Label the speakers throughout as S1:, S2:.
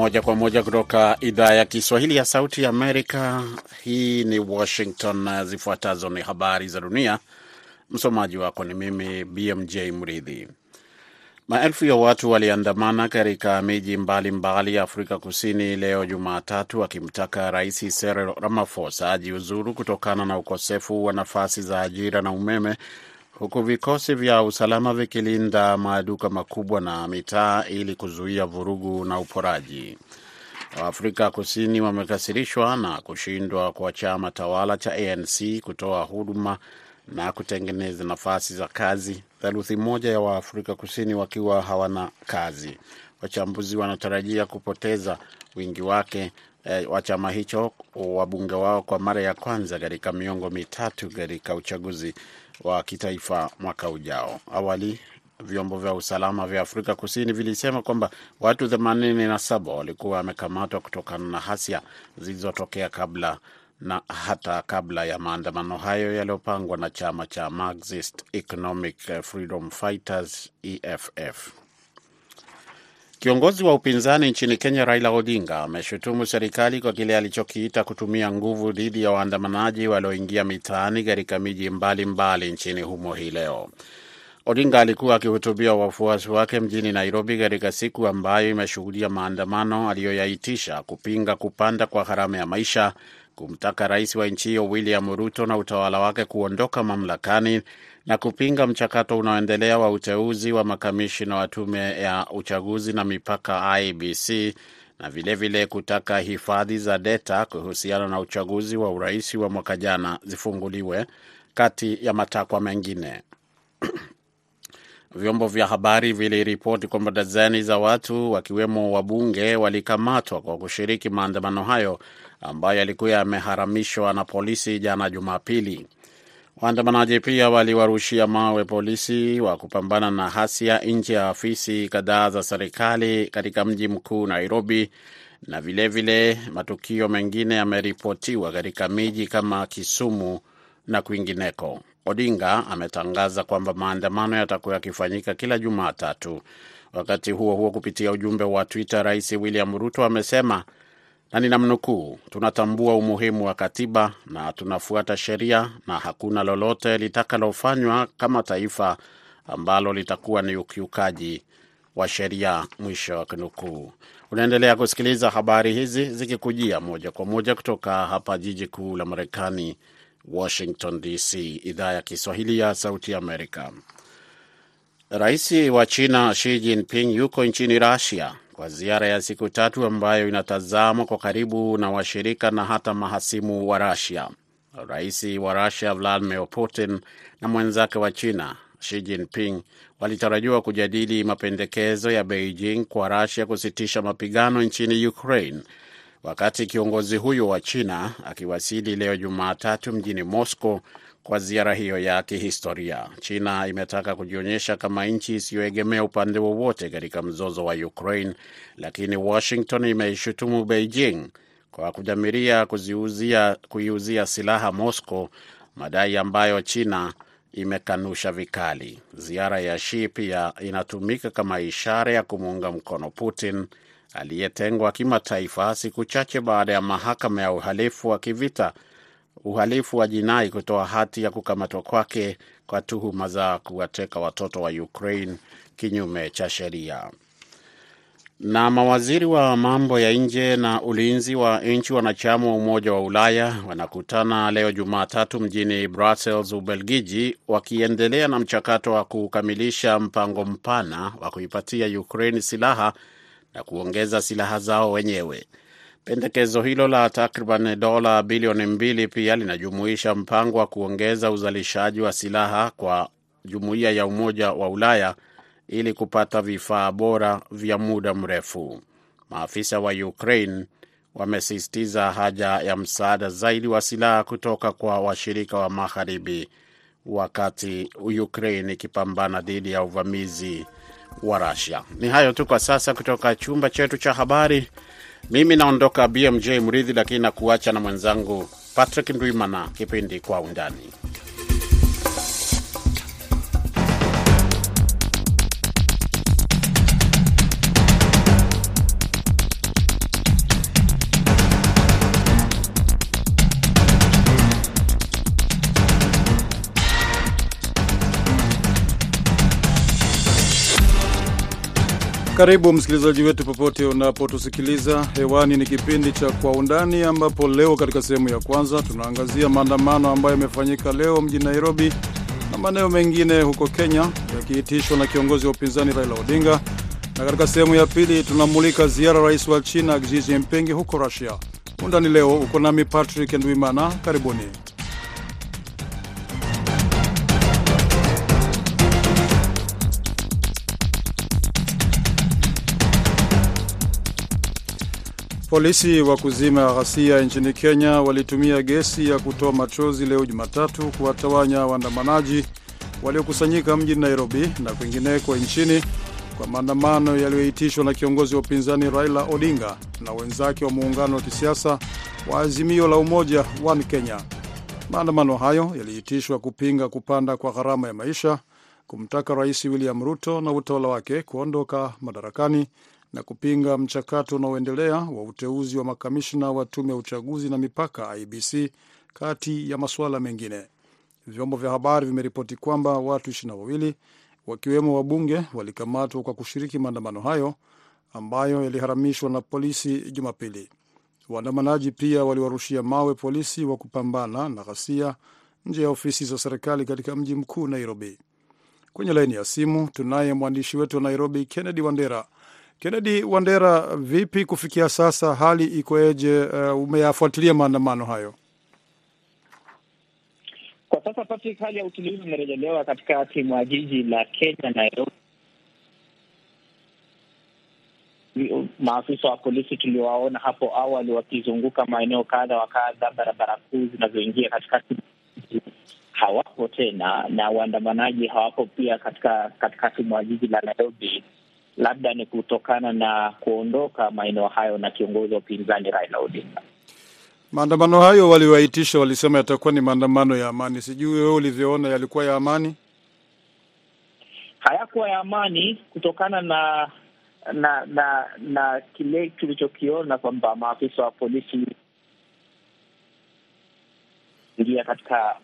S1: Moja kwa moja kutoka idhaa ya Kiswahili ya Sauti ya Amerika. Hii ni Washington. Zifuatazo ni habari za dunia. Msomaji wako ni mimi BMJ Mridhi. Maelfu ya watu waliandamana katika miji mbalimbali ya Afrika Kusini leo Jumatatu, wakimtaka Rais Cyril Ramaphosa ajiuzuru kutokana na ukosefu wa nafasi za ajira na umeme, huku vikosi vya usalama vikilinda maduka makubwa na mitaa ili kuzuia vurugu na uporaji. Waafrika Kusini wamekasirishwa na kushindwa kwa chama tawala cha ANC kutoa huduma na kutengeneza nafasi za kazi, theluthi moja ya Waafrika Kusini wakiwa hawana kazi. Wachambuzi wanatarajia kupoteza wingi wake e, wa chama hicho wabunge wao kwa mara ya kwanza katika miongo mitatu katika uchaguzi wa kitaifa mwaka ujao. Awali vyombo vya usalama vya Afrika Kusini vilisema kwamba watu 87 walikuwa wamekamatwa kutokana na hasia zilizotokea kabla na hata kabla ya maandamano hayo yaliyopangwa na chama cha Marxist Economic Freedom Fighters EFF. Kiongozi wa upinzani nchini Kenya Raila Odinga ameshutumu serikali kwa kile alichokiita kutumia nguvu dhidi ya waandamanaji walioingia mitaani katika miji mbalimbali nchini humo hii leo. Odinga alikuwa akihutubia wafuasi wake mjini Nairobi katika siku ambayo imeshuhudia maandamano aliyoyaitisha kupinga kupanda kwa gharama ya maisha, kumtaka rais wa nchi hiyo William Ruto na utawala wake kuondoka mamlakani na kupinga mchakato unaoendelea wa uteuzi wa makamishina wa tume ya uchaguzi na mipaka IBC na vilevile vile kutaka hifadhi za data kuhusiana na uchaguzi wa urais wa mwaka jana zifunguliwe kati ya matakwa mengine. Vyombo vya habari viliripoti kwamba dazeni za watu wakiwemo wabunge walikamatwa kwa kushiriki maandamano hayo ambayo yalikuwa yameharamishwa na polisi jana Jumapili. Waandamanaji pia waliwarushia mawe polisi wa kupambana na hasia nje ya afisi kadhaa za serikali katika mji mkuu Nairobi, na vilevile vile matukio mengine yameripotiwa katika miji kama Kisumu na kwingineko. Odinga ametangaza kwamba maandamano yatakuwa yakifanyika kila Jumatatu. Wakati huo huo, kupitia ujumbe wa Twitter, Rais William Ruto amesema na ninamnukuu, tunatambua umuhimu wa katiba na tunafuata sheria na hakuna lolote litakalofanywa kama taifa ambalo litakuwa ni ukiukaji wa sheria, mwisho wa kunukuu. Unaendelea kusikiliza habari hizi zikikujia moja kwa moja kutoka hapa jiji kuu la Marekani, Washington DC, idhaa ya Kiswahili ya Sauti Amerika. Rais wa China Xi Jinping yuko nchini Russia kwa ziara ya siku tatu ambayo inatazamwa kwa karibu na washirika na hata mahasimu wa Rusia. Rais wa Rusia Vladimir Putin na mwenzake wa China Xi Jinping walitarajiwa kujadili mapendekezo ya Beijing kwa Rusia kusitisha mapigano nchini Ukraine wakati kiongozi huyo wa China akiwasili leo Jumatatu mjini Moscow kwa ziara hiyo ya kihistoria. China imetaka kujionyesha kama nchi isiyoegemea upande wowote katika mzozo wa Ukraine, lakini Washington imeishutumu Beijing kwa kudhamiria kuiuzia silaha Moscow, madai ambayo China imekanusha vikali. Ziara ya Xi pia inatumika kama ishara ya kumuunga mkono Putin aliyetengwa kimataifa siku chache baada ya mahakama ya uhalifu wa kivita uhalifu wa jinai kutoa hati ya kukamatwa kwake kwa tuhuma za kuwateka watoto wa Ukraine kinyume cha sheria. Na mawaziri wa mambo ya nje na ulinzi wa nchi wanachama wa Umoja wa Ulaya wanakutana leo Jumatatu mjini Brussels, Ubelgiji, wakiendelea na mchakato wa kukamilisha mpango mpana wa kuipatia Ukraine silaha na kuongeza silaha zao wenyewe. Pendekezo hilo la takriban dola bilioni mbili pia linajumuisha mpango wa kuongeza uzalishaji wa silaha kwa jumuiya ya Umoja wa Ulaya ili kupata vifaa bora vya muda mrefu. Maafisa wa Ukraine wamesisitiza haja ya msaada zaidi wa silaha kutoka kwa washirika wa magharibi wakati Ukraine ikipambana dhidi ya uvamizi wa Russia. Ni hayo tu kwa sasa kutoka chumba chetu cha habari. Mimi naondoka BMJ Mridhi, lakini nakuacha na mwenzangu Patrick Ndwimana, kipindi Kwa Undani.
S2: Karibu msikilizaji wetu popote unapotusikiliza hewani. Ni kipindi cha Kwa Undani, ambapo leo katika sehemu ya kwanza tunaangazia maandamano ambayo yamefanyika leo mjini Nairobi na maeneo mengine huko Kenya, yakiitishwa na kiongozi wa upinzani Raila Odinga, na katika sehemu ya pili tunamulika ziara rais wa China Xi Jinping huko Russia. Undani leo uko nami Patrick Ndwimana, karibuni. Polisi wa kuzima ghasia nchini Kenya walitumia gesi ya kutoa machozi leo Jumatatu kuwatawanya waandamanaji waliokusanyika mjini Nairobi na kwingineko nchini kwa maandamano yaliyoitishwa na kiongozi wa upinzani Raila Odinga na wenzake wa muungano wa kisiasa wa Azimio la Umoja One Kenya. Maandamano hayo yaliitishwa kupinga kupanda kwa gharama ya maisha, kumtaka Rais William Ruto na utawala wake kuondoka madarakani na kupinga mchakato unaoendelea wa uteuzi wa makamishna wa tume ya uchaguzi na mipaka IBC, kati ya masuala mengine. Vyombo vya habari vimeripoti kwamba watu ishirini na wawili wakiwemo wabunge walikamatwa kwa kushiriki maandamano hayo ambayo yaliharamishwa na polisi Jumapili. Waandamanaji pia waliwarushia mawe polisi wa kupambana na ghasia nje ya ofisi za serikali katika mji mkuu Nairobi. Kwenye laini ya simu tunaye mwandishi wetu wa Nairobi, Kennedy Wandera. Kennedy Wandera, vipi kufikia sasa, hali ikoeje? Uh, umeyafuatilia maandamano hayo?
S3: Kwa sasa Patrick, hali ya utulivu imerejelewa katika mwa jiji la Kenya, Nairobi. Maafisa wa polisi tuliowaona hapo awali wakizunguka maeneo kadha wa kadha, barabara kuu zinazoingia katikati hawapo tena, na waandamanaji hawapo pia katika katikati mwa jiji la Nairobi. Labda ni kutokana na kuondoka maeneo hayo na kiongozi wa upinzani Raila Odinga.
S2: Maandamano hayo waliwaitisha, walisema yatakuwa ni maandamano ya amani. Sijui wewe ulivyoona, yalikuwa ya amani?
S3: Hayakuwa ya amani kutokana na na na na kile tulichokiona kwamba maafisa wa polisi ingia katika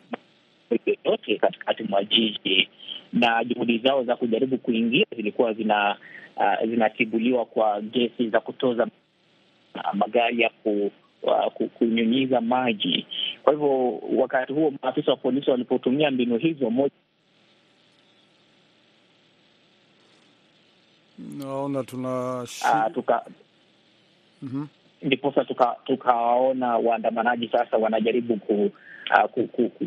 S3: yote katikati mwa jiji na juhudi zao za kujaribu kuingia zilikuwa zina uh, zinatibuliwa kwa gesi za kutoza magari ya ku Uh, kunyunyiza maji. Kwa hivyo wakati huo maafisa wa polisi walipotumia mbinu hizo, moja
S2: naona tuna
S3: tuka
S2: mm-hmm.
S3: Ndiposa tukawaona waandamanaji sasa wanajaribu ku, uh, ku, ku, ku,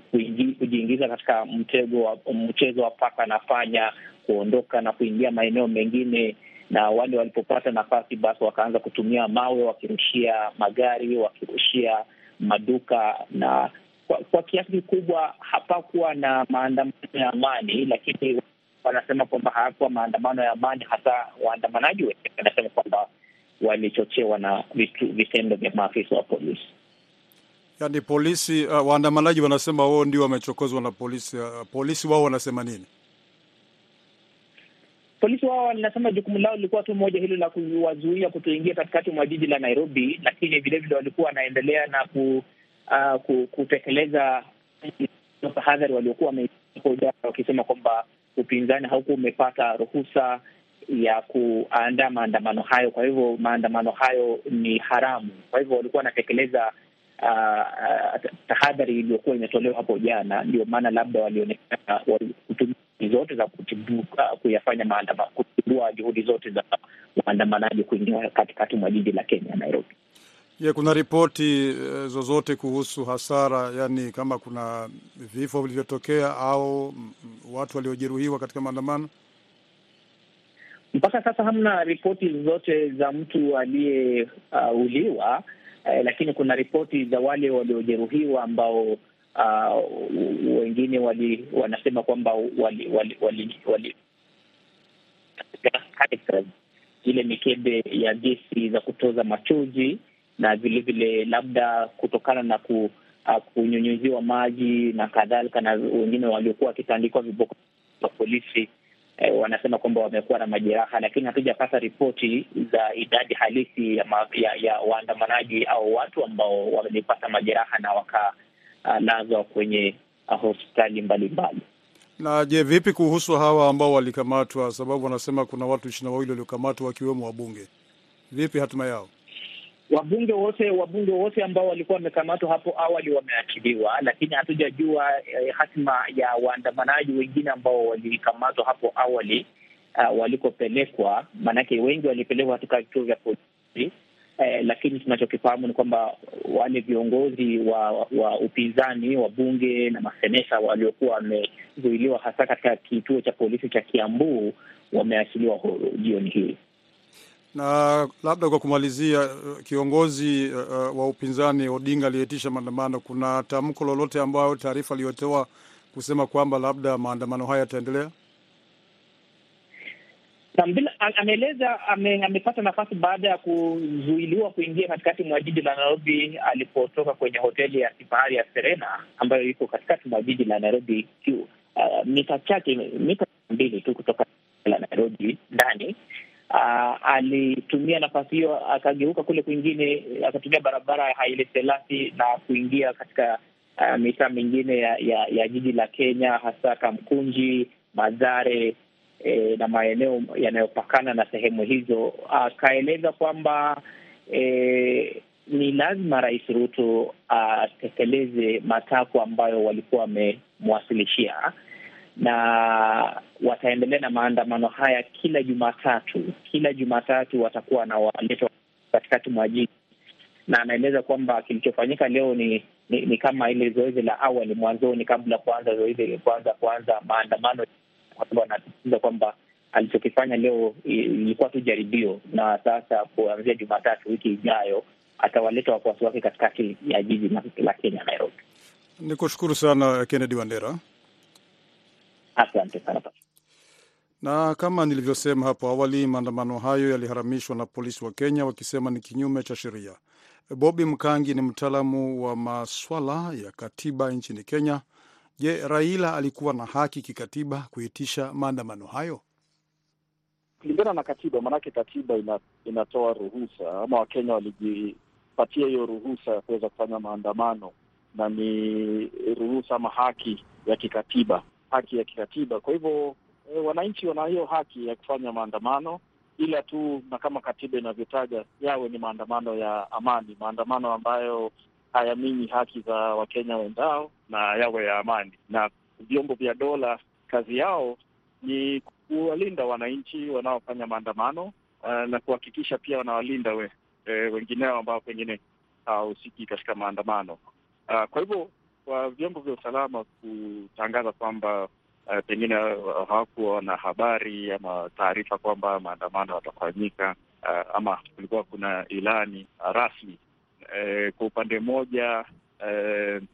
S3: kujiingiza katika mtego wa mchezo wa paka na panya, kuondoka na kuingia maeneo mengine na wale walipopata nafasi basi wakaanza kutumia mawe, wakirushia magari, wakirushia maduka, na kwa, kwa kiasi kikubwa hapakuwa na maandamano ya amani, lakini wanasema kwamba hayakuwa maandamano ya amani, hasa waandamanaji wenyewe wanasema kwamba walichochewa na vitendo vya maafisa wa polisi.
S2: Yaani polisi, uh, waandamanaji wanasema wao ndio wamechokozwa na polisi. Uh, polisi wao wanasema nini?
S3: Polisi wao wanasema jukumu lao lilikuwa tu moja hilo la kuwazuia kutoingia katikati mwa jiji la Nairobi, lakini vilevile walikuwa wanaendelea na ku, uh, ku, kutekeleza tahadhari waliokuwa wamejana, wakisema kwamba upinzani haukuwa umepata ruhusa ya kuandaa maandamano hayo, kwa hivyo maandamano hayo ni haramu. Kwa hivyo walikuwa wanatekeleza uh, tahadhari iliyokuwa imetolewa hapo jana, ndio maana labda walionekana kutumia zote za kutibuka, kuyafanya maandamano, kutibua juhudi zote za waandamanaji kuingia katikati mwa jiji la Kenya, Nairobi.
S2: Je, kuna ripoti uh, zozote kuhusu hasara, yani kama kuna vifo vilivyotokea au watu waliojeruhiwa katika maandamano?
S3: Mpaka sasa hamna ripoti zozote za mtu aliyeuliwa, uh, eh, lakini kuna ripoti za wale waliojeruhiwa ambao uh, wengine wali wanasema kwamba wali wali wali, wali. Ile mikebe ya gesi za kutoza machozi na vilevile labda kutokana na ku, uh, kunyunyuziwa maji na kadhalika, na wengine waliokuwa wakitandikwa viboko wa polisi eh, wanasema kwamba wamekuwa na majeraha, lakini hatujapata ripoti za idadi halisi ya, ma, ya, ya waandamanaji au watu ambao walipata majeraha na wakalazwa uh, kwenye uh, hospitali mbalimbali.
S2: Na je, vipi kuhusu hawa ambao walikamatwa? Sababu wanasema kuna watu ishirini na wawili waliokamatwa wakiwemo wabunge. Vipi hatima yao?
S3: Wabunge wote wabunge wote ambao walikuwa wamekamatwa hapo awali wameachiliwa, lakini hatujajua eh, hatima ya waandamanaji wengine ambao walikamatwa hapo awali uh, walikopelekwa. Maanake wengi walipelekwa katika vituo vya polisi eh, lakini tunachokifahamu ni kwamba wale viongozi wa, wa upinzani wabunge na maseneta waliokuwa wamezuiliwa hasa katika kituo cha polisi cha Kiambu wameachiliwa huru jioni hii.
S2: Na labda kwa kumalizia, kiongozi uh, wa upinzani Odinga aliyeitisha maandamano, kuna tamko lolote ambayo taarifa aliyotoa kusema kwamba labda maandamano haya yataendelea?
S3: Ameeleza ame, amepata nafasi baada ya kuzuiliwa kuingia katikati mwa jiji la Nairobi alipotoka kwenye hoteli ya kifahari ya Serena ambayo iko katikati mwa jiji la Nairobi, uh, mita chache mita mbili tu kutoka la Nairobi ndani. Uh, alitumia nafasi hiyo akageuka kule kwingine, akatumia barabara ya Haile Selassie na kuingia katika uh, mitaa mingine ya, ya, ya jiji la Kenya, hasa Kamkunji, Mathare E, na maeneo yanayopakana na sehemu hizo. Akaeleza kwamba e, ni lazima Rais Ruto atekeleze matakwa ambayo walikuwa wamemwasilishia, na wataendelea na maandamano haya kila Jumatatu. Kila Jumatatu watakuwa wanawaleta waleta katikati mwa jiji, na anaeleza kwamba kilichofanyika leo ni, ni ni kama ile zoezi la awali mwanzoni, kabla kuanza zoezi kuanza kuanza maandamano kwa sababu anasisitiza kwamba alichokifanya leo ilikuwa tu jaribio, na sasa kuanzia Jumatatu wiki ijayo atawaleta wafuasi wake katikati ya jiji la Kenya, Nairobi.
S2: Ni kushukuru sana Kennedy Wandera,
S3: asante sana.
S2: Na kama nilivyosema hapo awali, maandamano hayo yaliharamishwa na polisi wa Kenya wakisema ni kinyume cha sheria. Bobi Mkangi ni mtaalamu wa maswala ya katiba nchini Kenya. Je, Raila alikuwa na haki kikatiba kuitisha maandamano hayo?
S4: Kulingana na katiba, maanake katiba ina, inatoa ruhusa ama Wakenya walijipatia hiyo ruhusa ya kuweza kufanya maandamano, na ni ruhusa ama haki ya kikatiba, haki ya kikatiba. Kwa hivyo e, wananchi wana hiyo haki ya kufanya maandamano, ila tu na kama katiba inavyotaja, yawe ni maandamano ya amani, maandamano ambayo hayaminyi haki za Wakenya wenzao na yawe ya amani. Na vyombo vya dola kazi yao ni kuwalinda wananchi wanaofanya maandamano uh, na kuhakikisha pia wanawalinda we, e, wengineo ambao pengine hawahusiki katika maandamano uh, kwa hivyo kwa vyombo vya usalama kutangaza kwamba uh, pengine hawakuwa na habari ama taarifa kwamba maandamano yatafanyika uh, ama kulikuwa kuna ilani uh, rasmi Eh, kwa upande mmoja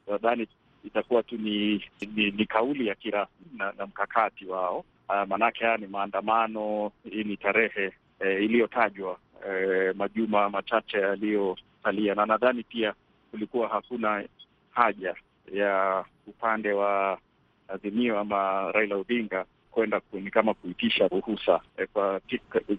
S4: nadhani eh, itakuwa tu ni, ni, ni kauli ya kirasmi na, na mkakati wao ah, maanake haya ni maandamano. Hii ni tarehe eh, iliyotajwa eh, majuma machache yaliyosalia, na nadhani pia kulikuwa hakuna haja ya upande wa Azimio ama Raila Odinga kwenda ni kama kuitisha ruhusa eh, kwa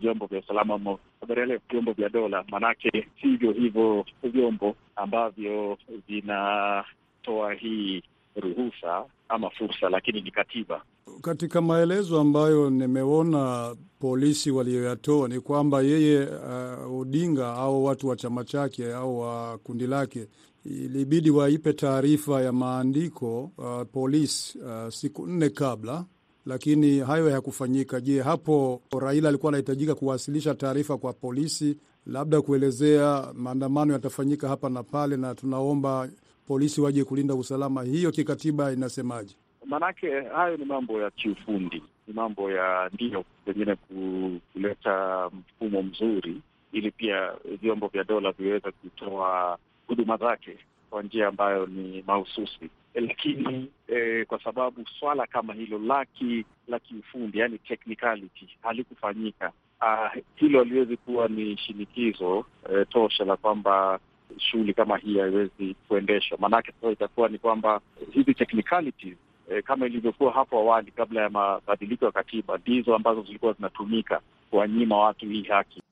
S4: vyombo vya usalama badala vyombo vya dola, maanake sivyo hivyo vyombo ambavyo vinatoa hii ruhusa ama fursa, lakini ni katiba.
S2: Katika maelezo ambayo nimeona polisi walioyatoa ni kwamba yeye uh, Odinga au watu wa chama chake au wa kundi lake ilibidi waipe taarifa ya maandiko uh, polisi uh, siku nne kabla lakini hayo hayakufanyika. Je, hapo Raila alikuwa anahitajika kuwasilisha taarifa kwa polisi, labda kuelezea maandamano yatafanyika hapa na pale, na tunaomba polisi waje kulinda usalama? Hiyo kikatiba inasemaje?
S4: Maanake hayo ni mambo ya kiufundi, ni mambo ya ndio pengine kuleta mfumo mzuri, ili pia vyombo vya dola viweze kutoa huduma zake kwa njia ambayo ni mahususi lakini eh, kwa sababu swala kama hilo laki la kiufundi yani technicality halikufanyika, Ah, hilo haliwezi kuwa ni shinikizo eh, tosha la kwamba shughuli kama hii haiwezi kuendeshwa. Maanake sasa itakuwa ni kwamba hizi technicalities eh, kama ilivyokuwa hapo awali kabla ya mabadiliko ya katiba ndizo ambazo zilikuwa zinatumika kuwanyima watu hii haki.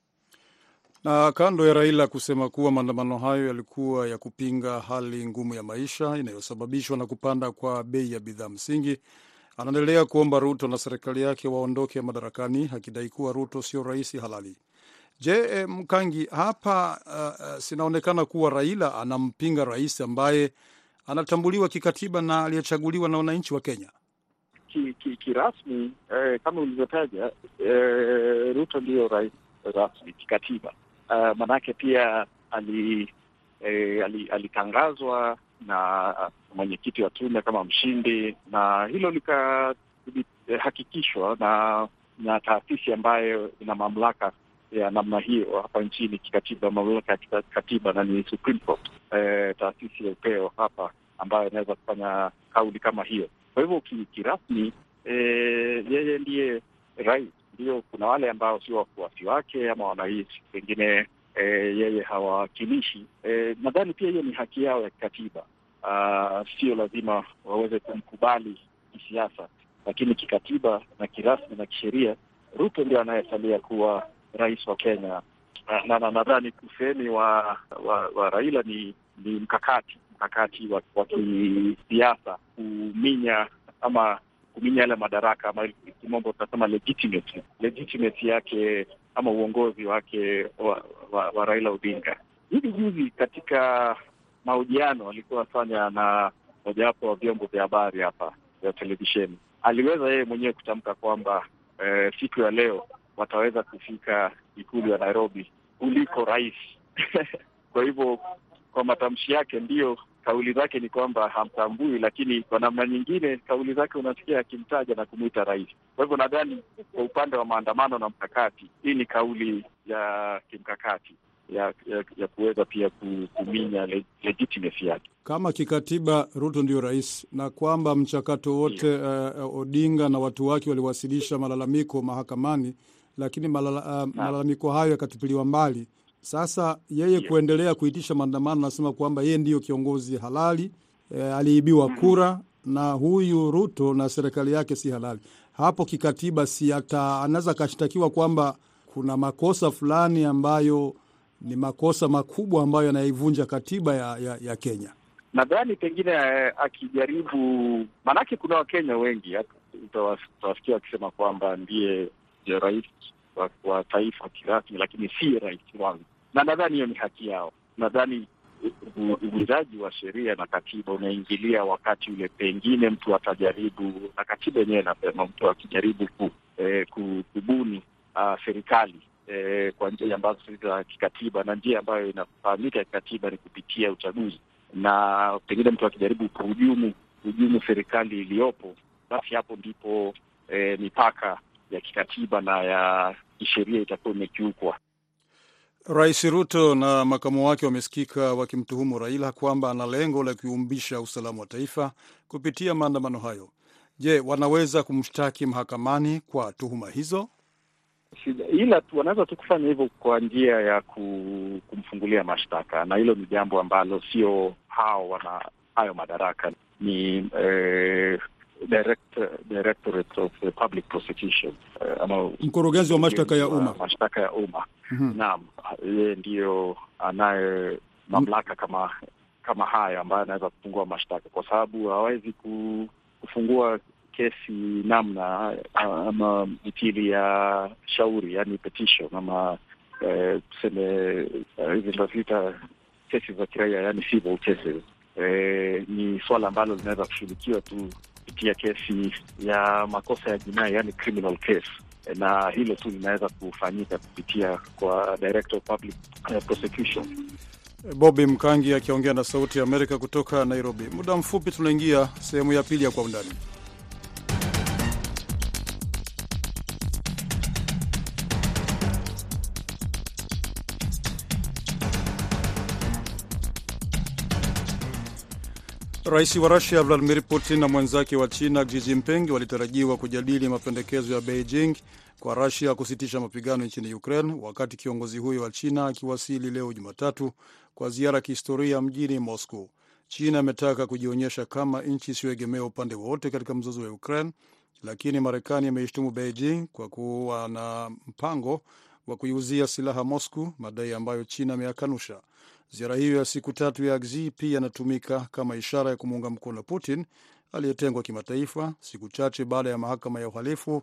S2: Na kando ya Raila kusema kuwa maandamano hayo yalikuwa ya kupinga hali ngumu ya maisha inayosababishwa na kupanda kwa bei ya bidhaa msingi, anaendelea kuomba Ruto na serikali yake waondoke madarakani, akidai kuwa Ruto sio rais halali. Je, eh, Mkangi, hapa uh, sinaonekana kuwa Raila anampinga rais ambaye anatambuliwa kikatiba na aliyechaguliwa na wananchi wa Kenya.
S4: Kirasmi ki, ki eh, kama ulivyotaja eh, Ruto ndiyo rais rasmi kikatiba. Uh, manake pia ali eh, alitangazwa na mwenyekiti wa tume kama mshindi, na hilo likahakikishwa na na taasisi ambayo ina mamlaka ya namna hiyo hapa nchini kikatiba, mamlaka ya kikatiba na ni Supreme Court, eh, taasisi ya upeo hapa ambayo inaweza kufanya kauli kama hiyo. Kwa hivyo kirasmi, eh, yeye ndiye rais. Ndio, kuna wale ambao sio wafuasi wake ama wanahisi pengine e, yeye hawawakilishi. E, nadhani pia hiyo ni haki yao ya kikatiba. Sio lazima waweze kumkubali kisiasa, lakini kikatiba na kirasmi na kisheria, Ruto ndio anayesalia kuwa rais wa Kenya, na nadhani usemi wa, wa wa Raila ni ni mkakati mkakati wa kisiasa kuminya ama kuminya yale madaraka ama kimombo tunasema legitimacy legitimacy yake ama uongozi wake wa, wa, wa Raila Odinga. Hivi juzi katika mahojiano alikuwa afanya na mojawapo wa vyombo vya habari hapa vya televisheni, aliweza yeye mwenyewe kutamka kwamba eh, siku ya leo wataweza kufika ikulu ya Nairobi kuliko rais kwa hivyo kwa matamshi yake, ndiyo kauli zake ni kwamba hamtambui, lakini kwa namna nyingine kauli zake unasikia akimtaja na kumwita rais. Kwa hivyo nadhani kwa upande wa maandamano na mkakati, hii ni kauli ya kimkakati ya ya, ya kuweza pia kuminya legitimacy yake
S2: kama kikatiba. Ruto ndio rais na kwamba mchakato wote yeah. uh, Odinga na watu wake waliwasilisha malalamiko mahakamani, lakini malala, uh, malalamiko hayo yakatupiliwa mbali. Sasa yeye kuendelea kuitisha maandamano, anasema kwamba yeye ndiyo kiongozi halali e, aliibiwa kura na huyu Ruto na serikali yake si halali. Hapo kikatiba, si anaweza akashtakiwa kwamba kuna makosa fulani ambayo ni makosa makubwa ambayo yanaivunja katiba ya, ya, ya Kenya.
S4: Nadhani pengine akijaribu, maanake kuna Wakenya wengi utawasikia wakisema kwamba ndiye rais wa, wa taifa kirasmi, lakini si rais wangu na nadhani hiyo ni haki yao. Nadhani uvunjaji wa sheria na katiba unaingilia wakati ule pengine mtu atajaribu, na katiba yenyewe inasema mtu akijaribu ku, eh, kubuni uh, serikali eh, kwa njia ambazo si za kikatiba, na njia ambayo inafahamika kikatiba ni kupitia uchaguzi, na pengine mtu akijaribu kuhujumu hujumu serikali iliyopo, basi hapo ndipo eh, mipaka ya kikatiba na ya kisheria itakuwa imekiukwa.
S2: Rais Ruto na makamu wake wamesikika wakimtuhumu Raila kwamba ana lengo la kuumbisha usalama wa taifa kupitia maandamano hayo. Je, wanaweza kumshtaki mahakamani kwa tuhuma hizo?
S4: Ila wanaweza tu kufanya hivyo kwa njia ya kumfungulia mashtaka, na hilo ni jambo ambalo sio hao wana hayo madaraka, ni eh, Director, Directorate of Public Prosecution uh, ama
S2: mkurugenzi wa mashtaka ya umma
S4: mashtaka ya umma mm -hmm. Naam, yeye ndiyo anaye mamlaka kama kama haya ambayo anaweza kufungua mashtaka, kwa sababu hawezi kufungua kesi namna ama mithili ya shauri, yani petition ama tuseme hizi tunaziita kesi za kiraia, yani civil cases. Eh, ni swala ambalo linaweza kushughulikiwa tu kupitia kesi ya makosa ya jinai yani criminal case, na hilo tu linaweza kufanyika kupitia kwa Director of Public Prosecution.
S2: Bobby Mkangi akiongea na Sauti ya Amerika kutoka Nairobi. Muda mfupi tunaingia sehemu ya pili ya Kwa Undani. Rais wa Rusia Vladimir Putin na mwenzake wa China Xi Jinping walitarajiwa kujadili mapendekezo ya Beijing kwa Rusia kusitisha mapigano nchini Ukraine, wakati kiongozi huyo wa China akiwasili leo Jumatatu kwa ziara ya kihistoria mjini Moscow. China imetaka kujionyesha kama nchi isiyoegemea upande wowote katika mzozo wa Ukraine, lakini Marekani imeishtumu Beijing kwa kuwa na mpango wa kuiuzia silaha Moscow, madai ambayo China ameyakanusha. Ziara hiyo ya siku tatu ya Xi pia inatumika kama ishara ya kumuunga mkono Putin aliyetengwa kimataifa, siku chache baada ya mahakama ya uhalifu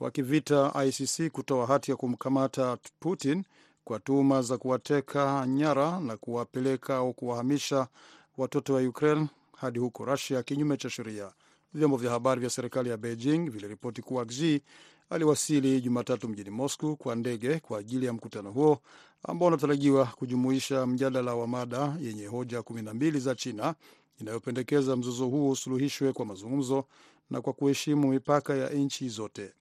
S2: wa kivita ICC kutoa hati ya kumkamata Putin kwa tuhuma za kuwateka nyara na kuwapeleka au kuwahamisha watoto wa Ukraine hadi huko Russia kinyume cha sheria. Vyombo vya habari vya serikali ya Beijing viliripoti kuwa Xi aliwasili Jumatatu mjini Moscow kwa ndege kwa ajili ya mkutano huo ambao unatarajiwa kujumuisha mjadala wa mada yenye hoja kumi na mbili za China inayopendekeza mzozo huo usuluhishwe kwa mazungumzo na kwa kuheshimu mipaka ya nchi zote.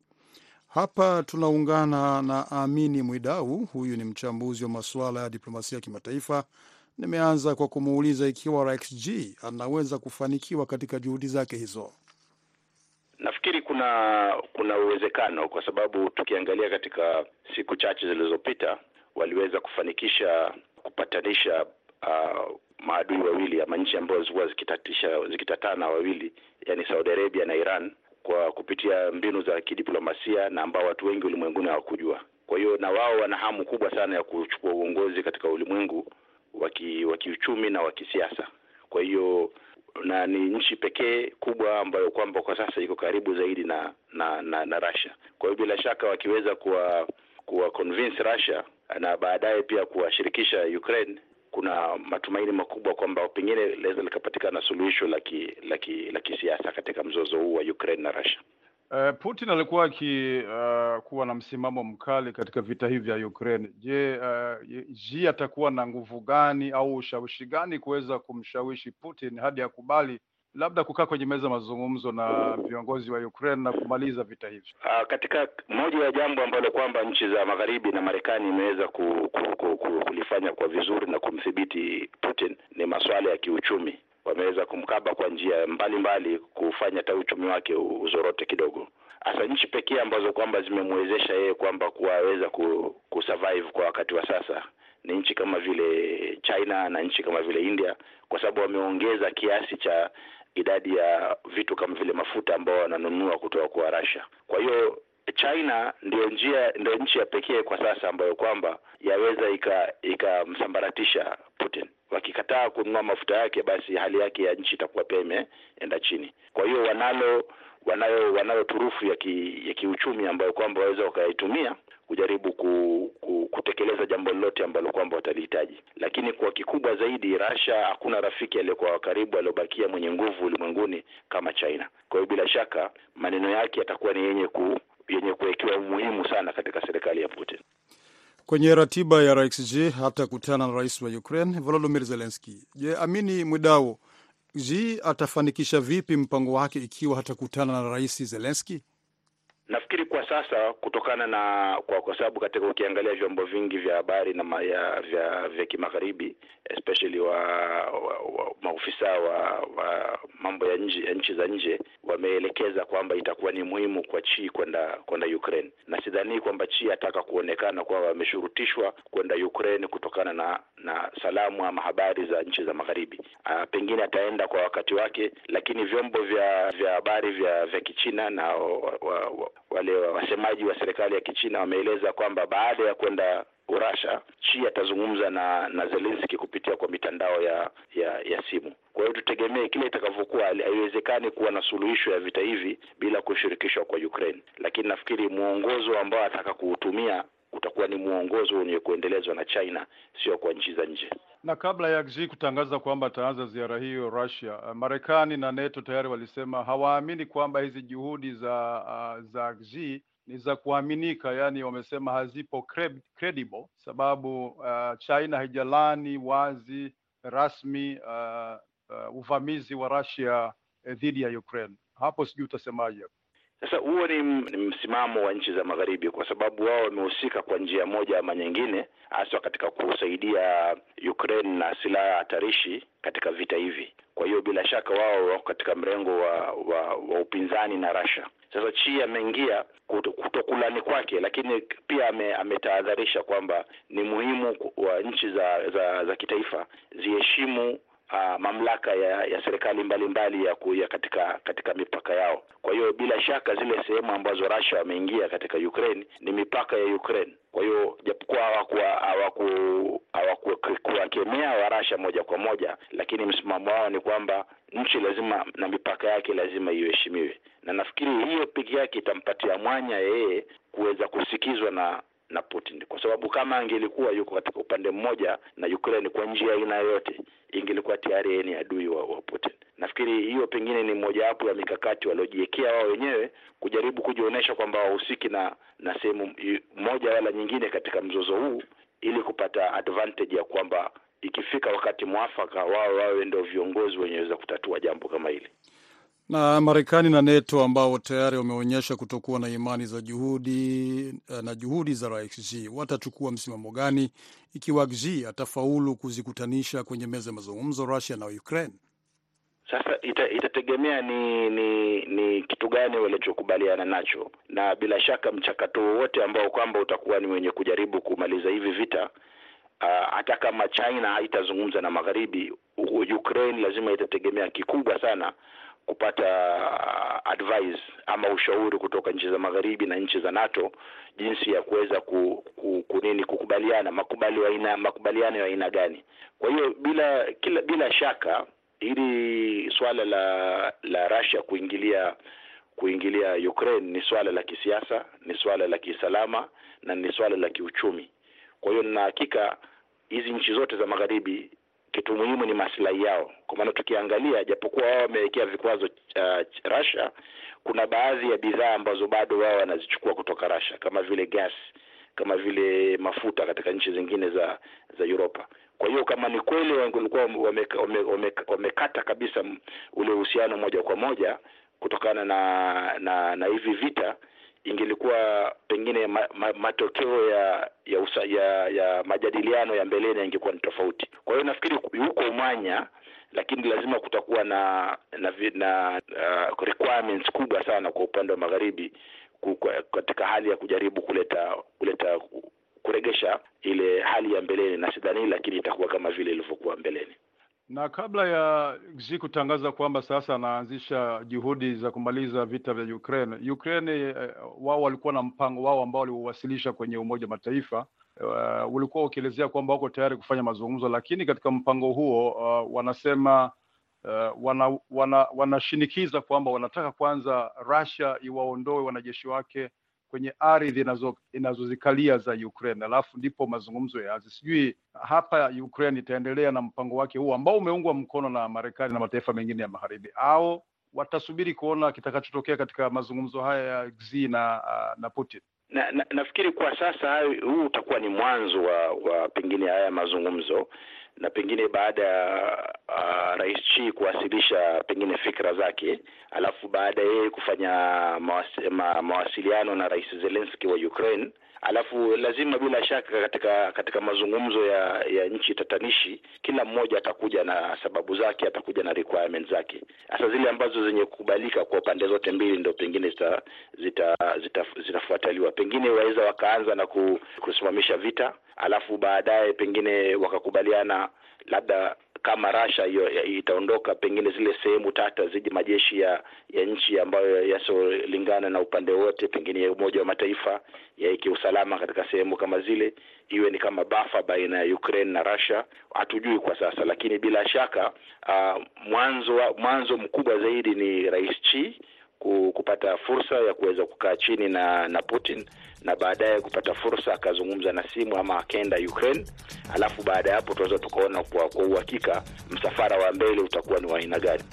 S2: Hapa tunaungana na Amini Mwidau, huyu ni mchambuzi wa masuala ya diplomasia ya kimataifa. Nimeanza kwa kumuuliza ikiwa Rais G anaweza kufanikiwa katika juhudi zake hizo.
S5: Nafikiri kuna kuna uwezekano kwa sababu tukiangalia katika siku chache zilizopita waliweza kufanikisha kupatanisha uh, maadui wawili ama nchi ambazo zilikuwa zikitatisha zikitatana wawili, yani Saudi Arabia na Iran kwa kupitia mbinu za kidiplomasia na ambao watu wengi ulimwenguni hawakujua. Kwa hiyo na wao wana hamu kubwa sana ya kuchukua uongozi katika ulimwengu wa kiuchumi na wa kisiasa. Kwa hiyo na ni nchi pekee kubwa ambayo kwamba kwa sasa iko karibu zaidi na na na, na Russia. Kwa hiyo bila shaka wakiweza kuwa kuwa convince Russia na baadaye pia kuwashirikisha Ukraine, kuna matumaini makubwa kwamba pengine linaweza likapatikana suluhisho la kisiasa katika mzozo huu wa Ukraine na Russia.
S2: Uh, Putin alikuwa akikuwa uh, na msimamo mkali katika vita hivi vya Ukraine. Je, uh, Xi atakuwa na nguvu gani au ushawishi gani kuweza kumshawishi Putin hadi akubali labda kukaa kwenye meza mazungumzo na viongozi wa Ukraine na kumaliza vita hivi?
S5: Uh, katika moja ya jambo ambalo kwamba nchi za magharibi na Marekani imeweza ku, ku, ku, ku, kulifanya kwa vizuri na kumdhibiti Putin ni masuala ya kiuchumi wameweza kumkaba kwa njia mbalimbali kufanya hata uchumi wake uzorote kidogo. Hasa nchi pekee ambazo kwamba zimemwezesha yeye kwamba kuwaweza ku, kusurvive kwa wakati wa sasa ni nchi kama vile China na nchi kama vile India, kwa sababu wameongeza kiasi cha idadi ya vitu kama vile mafuta ambao wananunua kutoka kwa Russia. Kwa hiyo China ndio njia ndio nchi ya pekee kwa sasa ambayo kwamba yaweza ikamsambaratisha. Wakikataa kununua mafuta yake, basi hali yake ya nchi itakuwa pia imeenda chini. Kwa hiyo wanalo wanayo wanayo turufu ya ki, ya kiuchumi ambayo kwamba waweza wakaitumia kujaribu ku, ku, kutekeleza jambo lolote ambalo kwamba watalihitaji. Lakini kwa kikubwa zaidi, Russia hakuna rafiki aliyekuwa wa karibu aliyobakia mwenye nguvu ulimwenguni kama China. Kwa hiyo bila shaka maneno yake yatakuwa ni yenye ku yenye kuwekewa umuhimu sana katika serikali ya Putin.
S2: Kwenye ratiba ya Rais G hatakutana na rais wa Ukraine Volodymyr Zelensky. Je, Amini Mwidau, G atafanikisha vipi mpango wake ikiwa hatakutana na rais Zelensky?
S5: Nafikiri kwa sasa kutokana na kwa, kwa sababu katika ukiangalia vyombo vingi vya habari na ma, ya, vya vya kimagharibi especially wa, wa, wa maofisa wa, wa mambo ya nje nchi za nje wameelekeza kwamba itakuwa ni muhimu kwa Chi kwenda kwenda Ukraine, na sidhani kwamba Chi ataka kuonekana kwamba ameshurutishwa kwenda Ukraine kutokana na na salamu ama habari za nchi za magharibi. Aa, pengine ataenda kwa wakati wake, lakini vyombo vya vya habari vya vya Kichina na wa, wa, wa, wale wasemaji wa serikali ya Kichina wameeleza kwamba baada ya kwenda Urasha, Xi atazungumza na na Zelensky kupitia kwa mitandao ya ya, ya simu. Kwa hiyo tutegemee kile itakavyokuwa. Haiwezekani kuwa na suluhisho ya vita hivi bila kushirikishwa kwa Ukraine, lakini nafikiri mwongozo ambao ataka kuutumia utakuwa ni mwongozo wenye kuendelezwa na China, sio kwa nchi za nje.
S2: Na kabla ya Xi kutangaza kwamba ataanza ziara hiyo Russia, Marekani na NATO tayari walisema hawaamini kwamba hizi juhudi za uh, za Xi ni za kuaminika, yaani wamesema hazipo credible, sababu uh, China haijalani wazi rasmi uh, uh, uvamizi wa Russia dhidi ya Ukraine. Hapo sijui utasemaje?
S5: Sasa huo ni, ni msimamo wa nchi za magharibi, kwa sababu wao wamehusika kwa njia moja ama nyingine, haswa katika kusaidia Ukraine na silaha hatarishi katika vita hivi. Kwa hiyo bila shaka wao wako katika mrengo wa, wa, wa upinzani na Russia. Sasa Xi ameingia kutokulani kwake, lakini pia ametahadharisha kwamba ni muhimu wa nchi za, za, za kitaifa ziheshimu Uh, mamlaka ya, ya serikali mbalimbali ya kuya katika katika mipaka yao. Kwa hiyo bila shaka zile sehemu ambazo Russia wameingia katika Ukraine ni mipaka ya Ukraine. Kwa hiyo japokuwa hawakuwakemea Warasha moja kwa moja, lakini msimamo wao ni kwamba nchi lazima na mipaka yake lazima iheshimiwe, na nafikiri hiyo peke yake itampatia mwanya yeye kuweza kusikizwa na na Putin, kwa sababu kama angelikuwa yuko katika upande mmoja na Ukraine kwa njia aina yoyote, ingelikuwa tayari ni adui wa, wa Putin. Nafikiri hiyo pengine ni mojawapo ya mikakati waliojiwekea wao wenyewe kujaribu kujionyesha kwamba wahusiki na na sehemu moja wala nyingine katika mzozo huu, ili kupata advantage ya kwamba ikifika wakati mwafaka wao wawe ndio viongozi wenyeweza kutatua jambo kama hili
S2: na Marekani na NATO ambao tayari wameonyesha kutokuwa na imani za juhudi na juhudi za Rais Xi watachukua msimamo gani ikiwa Xi atafaulu kuzikutanisha kwenye meza ya mazungumzo Russia na Ukraine?
S5: Sasa ita, itategemea ni ni ni kitu gani walichokubaliana nacho, na bila shaka mchakato wowote ambao kwamba utakuwa ni wenye kujaribu kumaliza hivi vita hata uh, kama China haitazungumza na magharibi, Ukraine lazima itategemea kikubwa sana kupata advice ama ushauri kutoka nchi za magharibi na nchi za NATO jinsi ya kuweza ku, ku, kunini kukubaliana makubali aina makubaliano ya aina gani. Kwa hiyo bila kila bila shaka hili swala la la Russia kuingilia kuingilia Ukraine ni swala la kisiasa, ni swala la kisalama na ni swala la kiuchumi. Kwa hiyo nina hakika hizi nchi zote za magharibi kitu muhimu ni maslahi yao, kwa maana tukiangalia, japokuwa wao wamewekea vikwazo uh, Russia, kuna baadhi ya bidhaa ambazo bado wao wanazichukua kutoka Russia kama vile gas, kama vile mafuta katika nchi zingine za za Europa. Kwa hiyo kama ni kweli walikuwa wamekata wame, wame, wame kabisa ule uhusiano moja kwa moja kutokana na na, na hivi vita ingelikuwa pengine ma, ma, matokeo ya ya, usa, ya ya majadiliano ya mbeleni yangekuwa ni tofauti. Kwa hiyo nafikiri huko mwanya, lakini lazima kutakuwa na na, na uh, requirements kubwa sana kwa upande wa magharibi katika hali ya kujaribu kuleta kuleta kuregesha ile hali ya mbeleni, na sidhani, lakini itakuwa kama vile ilivyokuwa mbeleni
S2: na kabla ya Xi kutangaza kwamba sasa anaanzisha juhudi za kumaliza vita vya Ukraine, Ukraine uh, wao walikuwa na mpango wao ambao waliuwasilisha kwenye Umoja Mataifa. Uh, ulikuwa ukielezea kwamba wako tayari kufanya mazungumzo, lakini katika mpango huo uh, wanasema uh, wana, wana, wanashinikiza kwamba wanataka kwanza Russia iwaondoe wanajeshi wake kwenye ardhi inazozikalia za Ukraine, alafu ndipo mazungumzo yaanze. Sijui hapa Ukraine itaendelea na mpango wake huu ambao umeungwa mkono na Marekani na mataifa mengine ya magharibi, au watasubiri kuona kitakachotokea katika mazungumzo haya ya Xi na uh, na Putin.
S5: Na, na, nafikiri kwa sasa huu utakuwa ni mwanzo wa, wa pengine haya mazungumzo na pengine baada ya uh, Rais Xi kuwasilisha pengine fikra zake, alafu baada ya yeye kufanya mawasi, ma, mawasiliano na Rais Zelensky wa Ukraine, alafu lazima bila shaka katika katika mazungumzo ya ya nchi tatanishi, kila mmoja atakuja na sababu zake, atakuja na requirements zake. Hasa zile ambazo zenye kukubalika kwa pande zote mbili, ndio pengine zita zita, Zita, zitafuataliwa. pengine waweza wakaanza na kusimamisha vita, alafu baadaye pengine wakakubaliana labda kama Rasha hiyo itaondoka, pengine zile sehemu tata ziji majeshi ya ya nchi ambayo yasiolingana na upande wote, pengine ya Umoja wa Mataifa ya kiusalama katika sehemu kama zile, iwe ni kama bafa baina ya Ukraine na Russia. Hatujui kwa sasa, lakini bila shaka uh, mwanzo mwanzo mkubwa zaidi ni Rais Xi kupata fursa ya kuweza kukaa chini na na Putin na baadaye kupata fursa akazungumza na simu ama akaenda Ukraine, alafu baada ya hapo tunaweza tukaona kwa kwa uhakika msafara wa mbele utakuwa ni wa aina gani.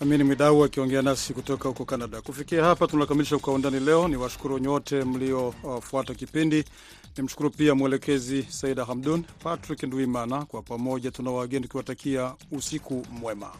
S2: Amini Mwidau akiongea nasi kutoka huko Canada. Kufikia hapa tunakamilisha Kwa Undani leo. Ni washukuru nyote mliofuata uh, kipindi. Nimshukuru pia mwelekezi Saida Hamdun, Patrick Ndwimana. Kwa pamoja tuna wageni tukiwatakia usiku mwema.